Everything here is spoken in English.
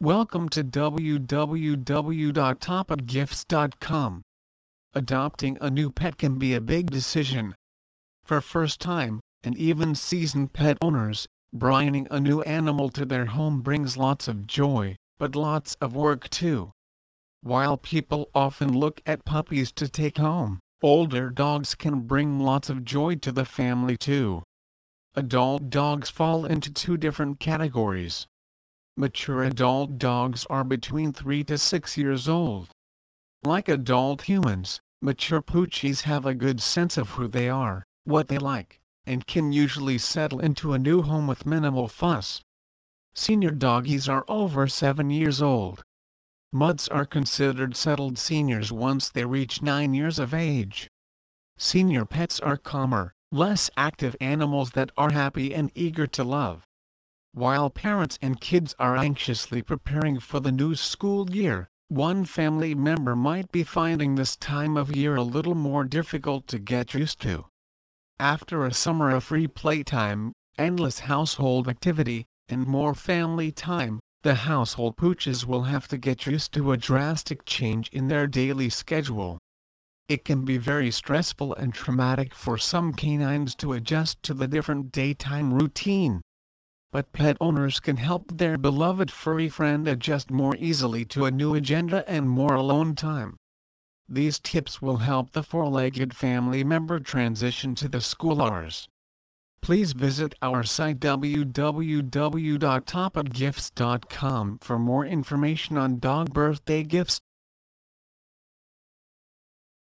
Welcome to www.toppetgifts.com. Adopting a new pet can be a big decision. For first time, and even seasoned pet owners, bringing a new animal to their home brings lots of joy, but lots of work too. While people often look at puppies to take home, older dogs can bring lots of joy to the family too. Adult dogs fall into two different categories. Mature adult dogs are between 3 to 6 years old. Like adult humans, mature poochies have a good sense of who they are, what they like, and can usually settle into a new home with minimal fuss. Senior doggies are over 7 years old. Mudds are considered settled seniors once they reach 9 years of age. Senior pets are calmer, less active animals that are happy and eager to love. While parents and kids are anxiously preparing for the new school year, one family member might be finding this time of year a little more difficult to get used to. After a summer of free playtime, endless household activity, and more family time, the household pooches will have to get used to a drastic change in their daily schedule. It can be very stressful and traumatic for some canines to adjust to the different daytime routine but pet owners can help their beloved furry friend adjust more easily to a new agenda and more alone time. These tips will help the four-legged family member transition to the school hours. Please visit our site www.toppetgifts.com for more information on dog birthday gifts,